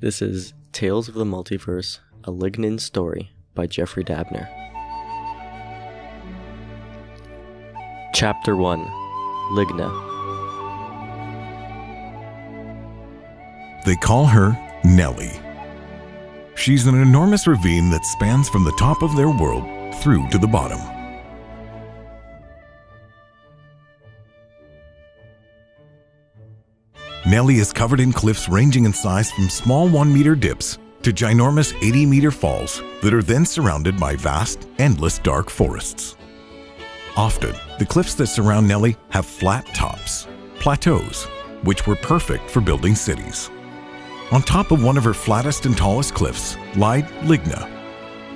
This is Tales of the Multiverse, a Lignan story by Jeffrey Dabner. Chapter 1 Ligna. They call her Nellie. She's an enormous ravine that spans from the top of their world through to the bottom. Nellie is covered in cliffs ranging in size from small 1 meter dips to ginormous 80 meter falls that are then surrounded by vast, endless dark forests. Often, the cliffs that surround Nellie have flat tops, plateaus, which were perfect for building cities. On top of one of her flattest and tallest cliffs lied Ligna.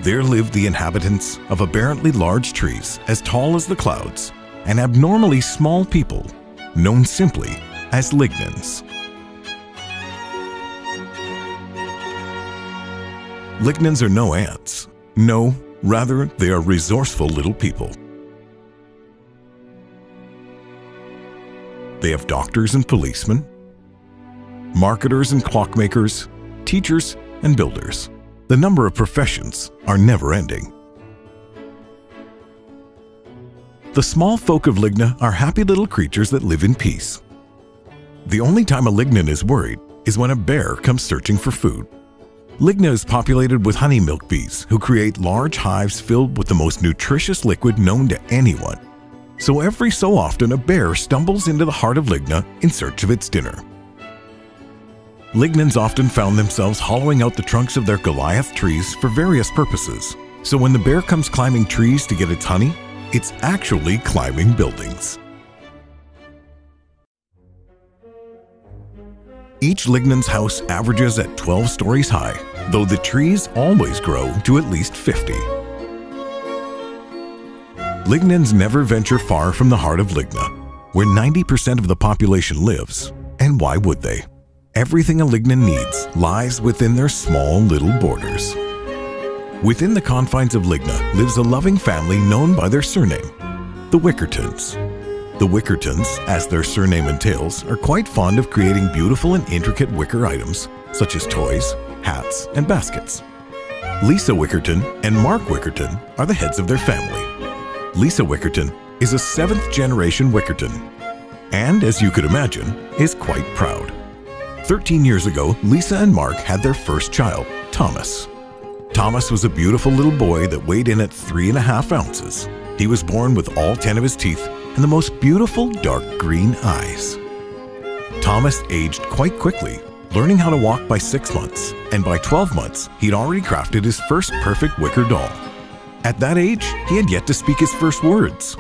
There lived the inhabitants of aberrantly large trees as tall as the clouds and abnormally small people, known simply as lignans. Lignans are no ants. No, rather, they are resourceful little people. They have doctors and policemen, marketers and clockmakers, teachers and builders. The number of professions are never ending. The small folk of Ligna are happy little creatures that live in peace. The only time a Lignan is worried is when a bear comes searching for food. Ligna is populated with honey milk bees who create large hives filled with the most nutritious liquid known to anyone. So every so often a bear stumbles into the heart of Ligna in search of its dinner. Lignans often found themselves hollowing out the trunks of their Goliath trees for various purposes. So when the bear comes climbing trees to get its honey, it's actually climbing buildings. Each lignan's house averages at 12 stories high, though the trees always grow to at least 50. Lignans never venture far from the heart of Ligna, where 90% of the population lives, and why would they? Everything a Lignan needs lies within their small little borders. Within the confines of Ligna lives a loving family known by their surname, the Wickertons. The Wickertons, as their surname entails, are quite fond of creating beautiful and intricate wicker items, such as toys, hats, and baskets. Lisa Wickerton and Mark Wickerton are the heads of their family. Lisa Wickerton is a seventh generation Wickerton, and as you could imagine, is quite proud. 13 years ago, Lisa and Mark had their first child, Thomas. Thomas was a beautiful little boy that weighed in at three and a half ounces. He was born with all 10 of his teeth and the most beautiful dark green eyes. Thomas aged quite quickly, learning how to walk by six months, and by 12 months, he'd already crafted his first perfect wicker doll. At that age, he had yet to speak his first words.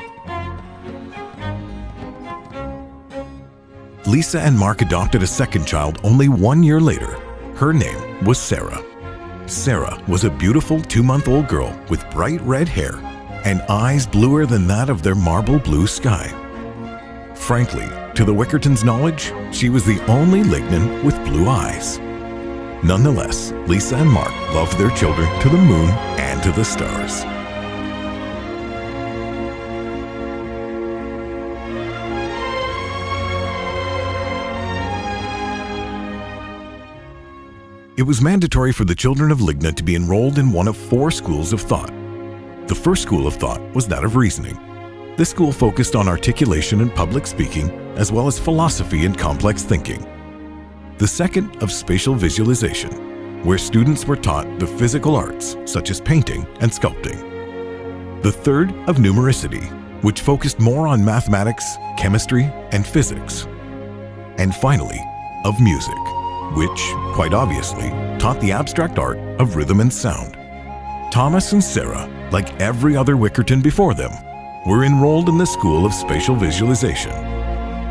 Lisa and Mark adopted a second child only one year later. Her name was Sarah. Sarah was a beautiful two month old girl with bright red hair and eyes bluer than that of their marble blue sky. Frankly, to the Wickertons' knowledge, she was the only Lignan with blue eyes. Nonetheless, Lisa and Mark loved their children to the moon and to the stars. It was mandatory for the children of Ligna to be enrolled in one of four schools of thought. The first school of thought was that of reasoning. This school focused on articulation and public speaking, as well as philosophy and complex thinking. The second of spatial visualization, where students were taught the physical arts such as painting and sculpting. The third of numericity, which focused more on mathematics, chemistry, and physics. And finally, of music which, quite obviously, taught the abstract art of rhythm and sound. Thomas and Sarah, like every other Wickerton before them, were enrolled in the School of Spatial Visualization.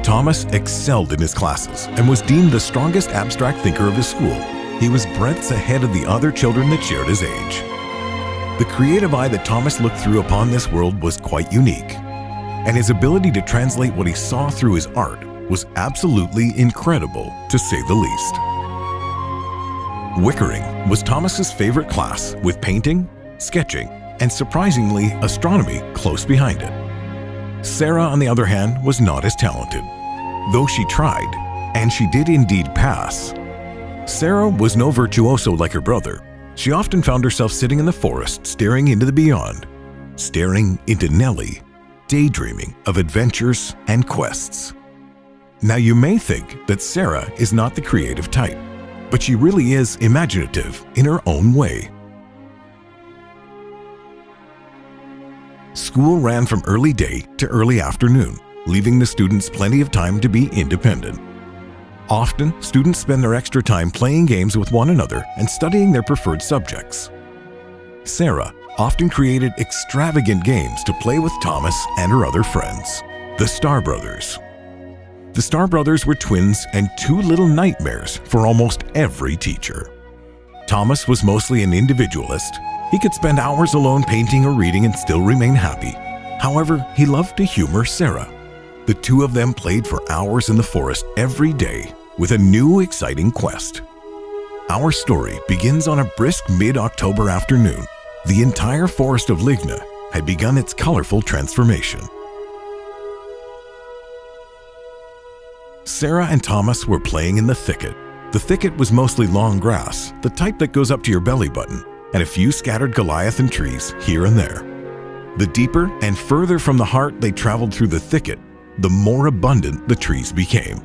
Thomas excelled in his classes and was deemed the strongest abstract thinker of his school. He was breadths ahead of the other children that shared his age. The creative eye that Thomas looked through upon this world was quite unique, and his ability to translate what he saw through his art was absolutely incredible, to say the least. Wickering was Thomas's favorite class, with painting, sketching, and surprisingly, astronomy close behind it. Sarah, on the other hand, was not as talented. Though she tried, and she did indeed pass, Sarah was no virtuoso like her brother. She often found herself sitting in the forest, staring into the beyond, staring into Nellie, daydreaming of adventures and quests. Now, you may think that Sarah is not the creative type, but she really is imaginative in her own way. School ran from early day to early afternoon, leaving the students plenty of time to be independent. Often, students spend their extra time playing games with one another and studying their preferred subjects. Sarah often created extravagant games to play with Thomas and her other friends, the Star Brothers. The Star Brothers were twins and two little nightmares for almost every teacher. Thomas was mostly an individualist. He could spend hours alone painting or reading and still remain happy. However, he loved to humor Sarah. The two of them played for hours in the forest every day with a new exciting quest. Our story begins on a brisk mid October afternoon. The entire forest of Ligna had begun its colorful transformation. Sarah and Thomas were playing in the thicket. The thicket was mostly long grass, the type that goes up to your belly button, and a few scattered Goliathan trees here and there. The deeper and further from the heart they traveled through the thicket, the more abundant the trees became.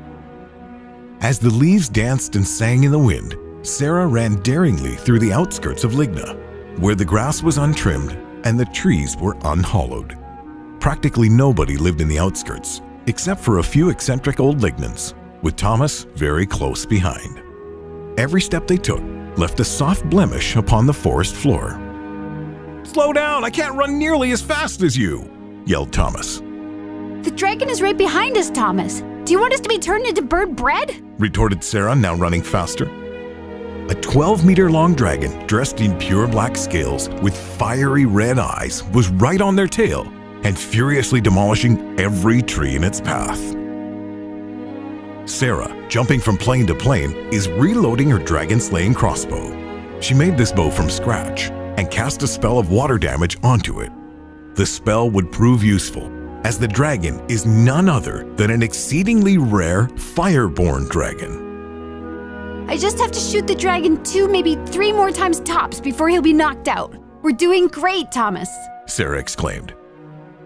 As the leaves danced and sang in the wind, Sarah ran daringly through the outskirts of Ligna, where the grass was untrimmed and the trees were unhollowed. Practically nobody lived in the outskirts, except for a few eccentric old lignans, with Thomas very close behind. Every step they took left a soft blemish upon the forest floor. Slow down, I can't run nearly as fast as you, yelled Thomas. The dragon is right behind us, Thomas. Do you want us to be turned into bird bread? retorted Sarah, now running faster. A 12 meter long dragon, dressed in pure black scales with fiery red eyes, was right on their tail and furiously demolishing every tree in its path. Sarah, jumping from plane to plane, is reloading her dragon slaying crossbow. She made this bow from scratch and cast a spell of water damage onto it. The spell would prove useful, as the dragon is none other than an exceedingly rare fireborn dragon. I just have to shoot the dragon two, maybe three more times tops before he'll be knocked out. We're doing great, Thomas. Sarah exclaimed.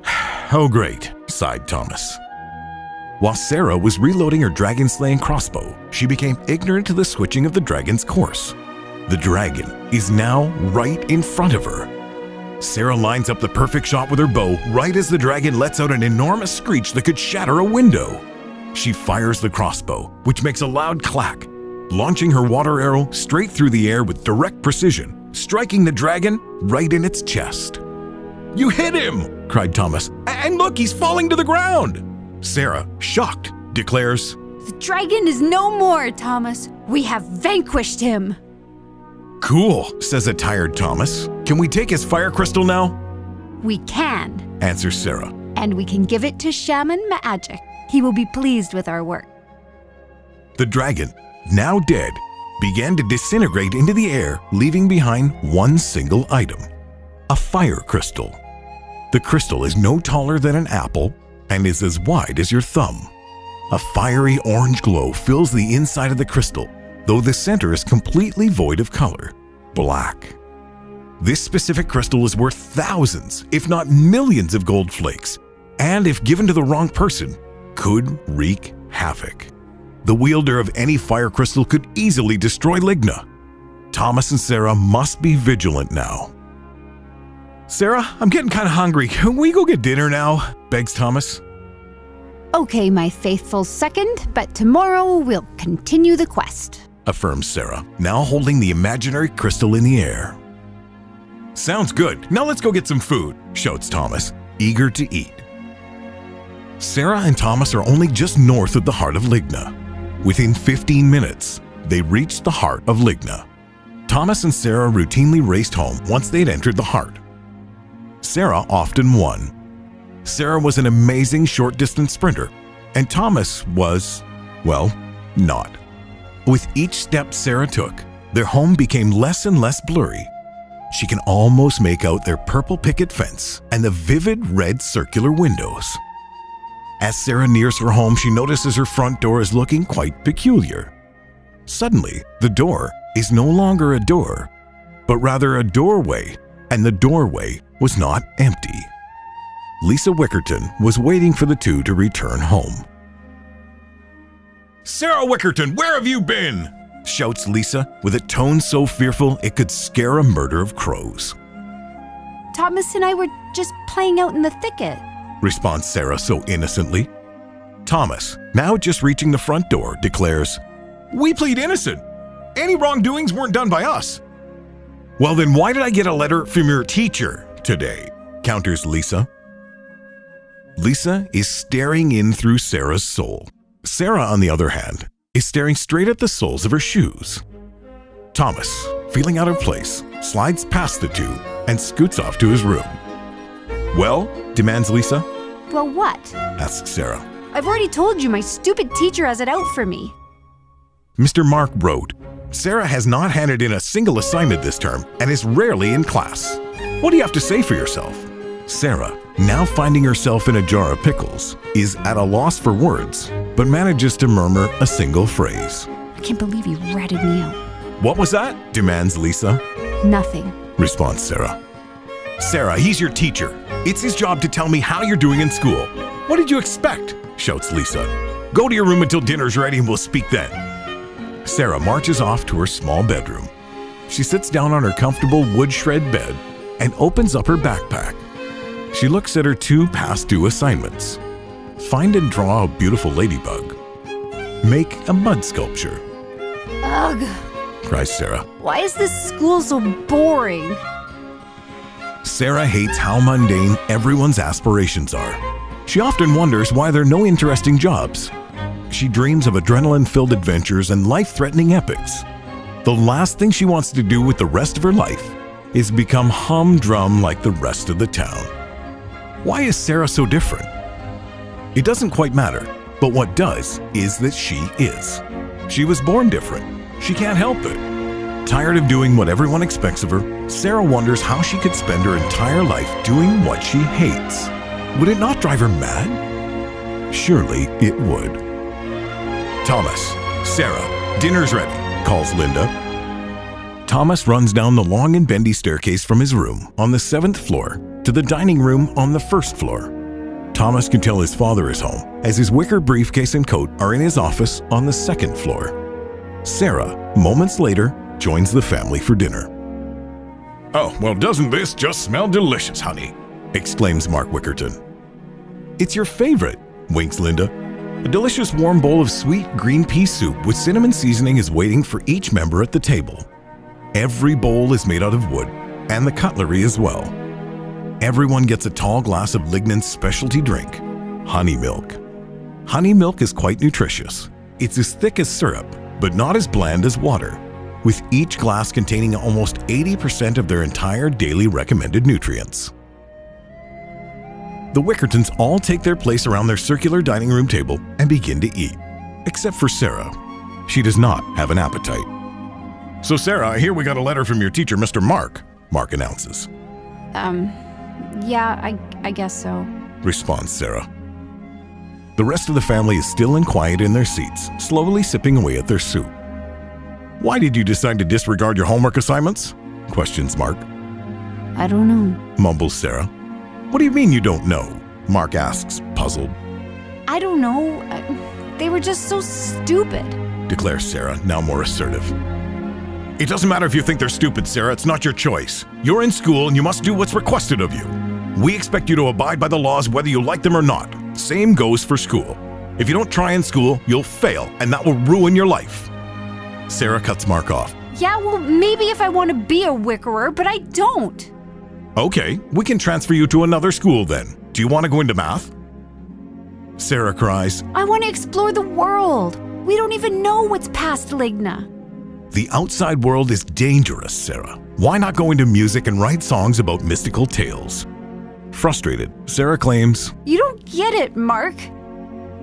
oh, great, sighed Thomas. While Sarah was reloading her dragon slaying crossbow, she became ignorant to the switching of the dragon's course. The dragon is now right in front of her. Sarah lines up the perfect shot with her bow right as the dragon lets out an enormous screech that could shatter a window. She fires the crossbow, which makes a loud clack, launching her water arrow straight through the air with direct precision, striking the dragon right in its chest. You hit him! cried Thomas. And look, he's falling to the ground! Sarah, shocked, declares, The dragon is no more, Thomas. We have vanquished him. Cool, says a tired Thomas. Can we take his fire crystal now? We can, answers Sarah. and we can give it to Shaman Magic. He will be pleased with our work. The dragon, now dead, began to disintegrate into the air, leaving behind one single item a fire crystal. The crystal is no taller than an apple and is as wide as your thumb. A fiery orange glow fills the inside of the crystal, though the center is completely void of color black. This specific crystal is worth thousands, if not millions, of gold flakes, and if given to the wrong person, could wreak havoc. The wielder of any fire crystal could easily destroy Ligna. Thomas and Sarah must be vigilant now. Sarah, I'm getting kind of hungry. Can we go get dinner now? begs Thomas. Okay, my faithful second, but tomorrow we'll continue the quest. affirms Sarah, now holding the imaginary crystal in the air. Sounds good. Now let's go get some food, shouts Thomas, eager to eat. Sarah and Thomas are only just north of the heart of Ligna. Within 15 minutes, they reached the heart of Ligna. Thomas and Sarah routinely raced home once they'd entered the heart. Sarah often won. Sarah was an amazing short distance sprinter, and Thomas was, well, not. With each step Sarah took, their home became less and less blurry. She can almost make out their purple picket fence and the vivid red circular windows. As Sarah nears her home, she notices her front door is looking quite peculiar. Suddenly, the door is no longer a door, but rather a doorway, and the doorway was not empty. Lisa Wickerton was waiting for the two to return home. Sarah Wickerton, where have you been? shouts Lisa with a tone so fearful it could scare a murder of crows. Thomas and I were just playing out in the thicket. Responds Sarah so innocently. Thomas, now just reaching the front door, declares, We plead innocent. Any wrongdoings weren't done by us. Well, then why did I get a letter from your teacher today? counters Lisa. Lisa is staring in through Sarah's soul. Sarah, on the other hand, is staring straight at the soles of her shoes. Thomas, feeling out of place, slides past the two and scoots off to his room. Well, demands Lisa, Well, what? asks Sarah. I've already told you my stupid teacher has it out for me. Mr. Mark wrote, Sarah has not handed in a single assignment this term and is rarely in class. What do you have to say for yourself? Sarah, now finding herself in a jar of pickles, is at a loss for words, but manages to murmur a single phrase. I can't believe he ratted me out. What was that? demands Lisa. Nothing. Responds Sarah. Sarah, he's your teacher. It's his job to tell me how you're doing in school. What did you expect? shouts Lisa. Go to your room until dinner's ready and we'll speak then. Sarah marches off to her small bedroom. She sits down on her comfortable wood shred bed and opens up her backpack. She looks at her two past due assignments find and draw a beautiful ladybug, make a mud sculpture, Ugh. cries Sarah. Why is this school so boring? Sarah hates how mundane everyone's aspirations are. She often wonders why there are no interesting jobs. She dreams of adrenaline filled adventures and life threatening epics. The last thing she wants to do with the rest of her life is become humdrum like the rest of the town. Why is Sarah so different? It doesn't quite matter, but what does is that she is. She was born different. She can't help it. Tired of doing what everyone expects of her, Sarah wonders how she could spend her entire life doing what she hates. Would it not drive her mad? Surely it would. Thomas, Sarah, dinner's ready, calls Linda. Thomas runs down the long and bendy staircase from his room on the seventh floor to the dining room on the first floor. Thomas can tell his father is home, as his wicker briefcase and coat are in his office on the second floor. Sarah, moments later, joins the family for dinner. Oh, well, doesn't this just smell delicious, honey? exclaims Mark Wickerton. It's your favorite, winks Linda. A delicious warm bowl of sweet green pea soup with cinnamon seasoning is waiting for each member at the table. Every bowl is made out of wood, and the cutlery as well. Everyone gets a tall glass of Lignan's specialty drink, honey milk. Honey milk is quite nutritious. It's as thick as syrup, but not as bland as water, with each glass containing almost 80% of their entire daily recommended nutrients. The Wickertons all take their place around their circular dining room table and begin to eat, except for Sarah. She does not have an appetite. So, Sarah, I hear we got a letter from your teacher, Mr. Mark, Mark announces. Um, yeah, I, I guess so. responds Sarah. The rest of the family is still and quiet in their seats, slowly sipping away at their soup. Why did you decide to disregard your homework assignments? questions Mark. I don't know. Mumbles Sarah. What do you mean you don't know? Mark asks, puzzled. I don't know. They were just so stupid. declares Sarah, now more assertive. It doesn't matter if you think they're stupid, Sarah. It's not your choice. You're in school and you must do what's requested of you. We expect you to abide by the laws whether you like them or not. Same goes for school. If you don't try in school, you'll fail, and that will ruin your life. Sarah cuts Mark off. Yeah, well, maybe if I want to be a wickerer, but I don't. Okay, we can transfer you to another school then. Do you want to go into math? Sarah cries, I want to explore the world. We don't even know what's past Ligna. The outside world is dangerous, Sarah. Why not go into music and write songs about mystical tales? Frustrated, Sarah claims, You don't get it, Mark.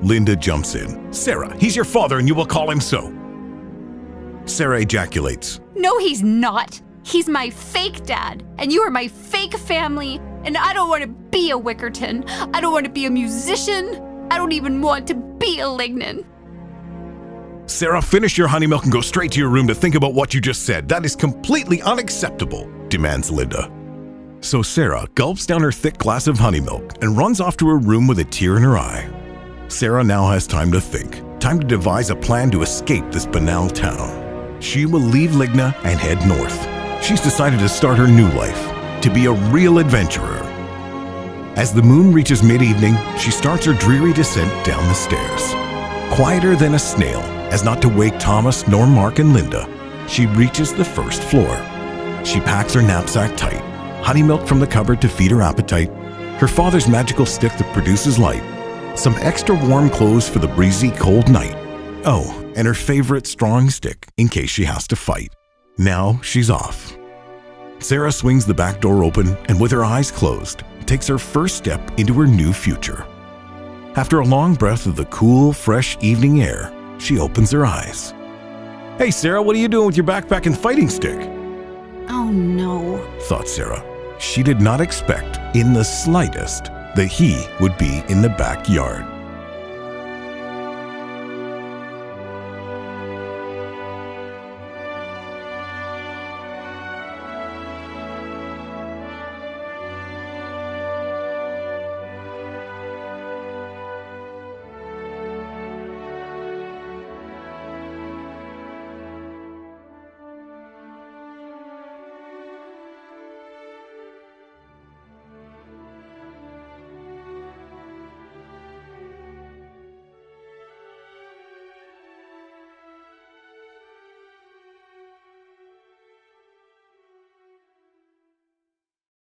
Linda jumps in. Sarah, he's your father and you will call him so. Sarah ejaculates. No, he's not. He's my fake dad, and you are my fake family, and I don't want to be a Wickerton. I don't want to be a musician. I don't even want to be a Lignan. Sarah, finish your honey milk and go straight to your room to think about what you just said. That is completely unacceptable, demands Linda. So Sarah gulps down her thick glass of honey milk and runs off to her room with a tear in her eye. Sarah now has time to think, time to devise a plan to escape this banal town. She will leave Ligna and head north. She's decided to start her new life, to be a real adventurer. As the moon reaches mid-evening, she starts her dreary descent down the stairs. Quieter than a snail, as not to wake Thomas nor Mark and Linda, she reaches the first floor. She packs her knapsack tight, honey milk from the cupboard to feed her appetite, her father's magical stick that produces light, some extra warm clothes for the breezy, cold night. Oh, and her favorite strong stick in case she has to fight. Now she's off. Sarah swings the back door open and, with her eyes closed, takes her first step into her new future. After a long breath of the cool, fresh evening air, she opens her eyes. Hey, Sarah, what are you doing with your backpack and fighting stick? Oh no. thought Sarah. She did not expect, in the slightest, that he would be in the backyard.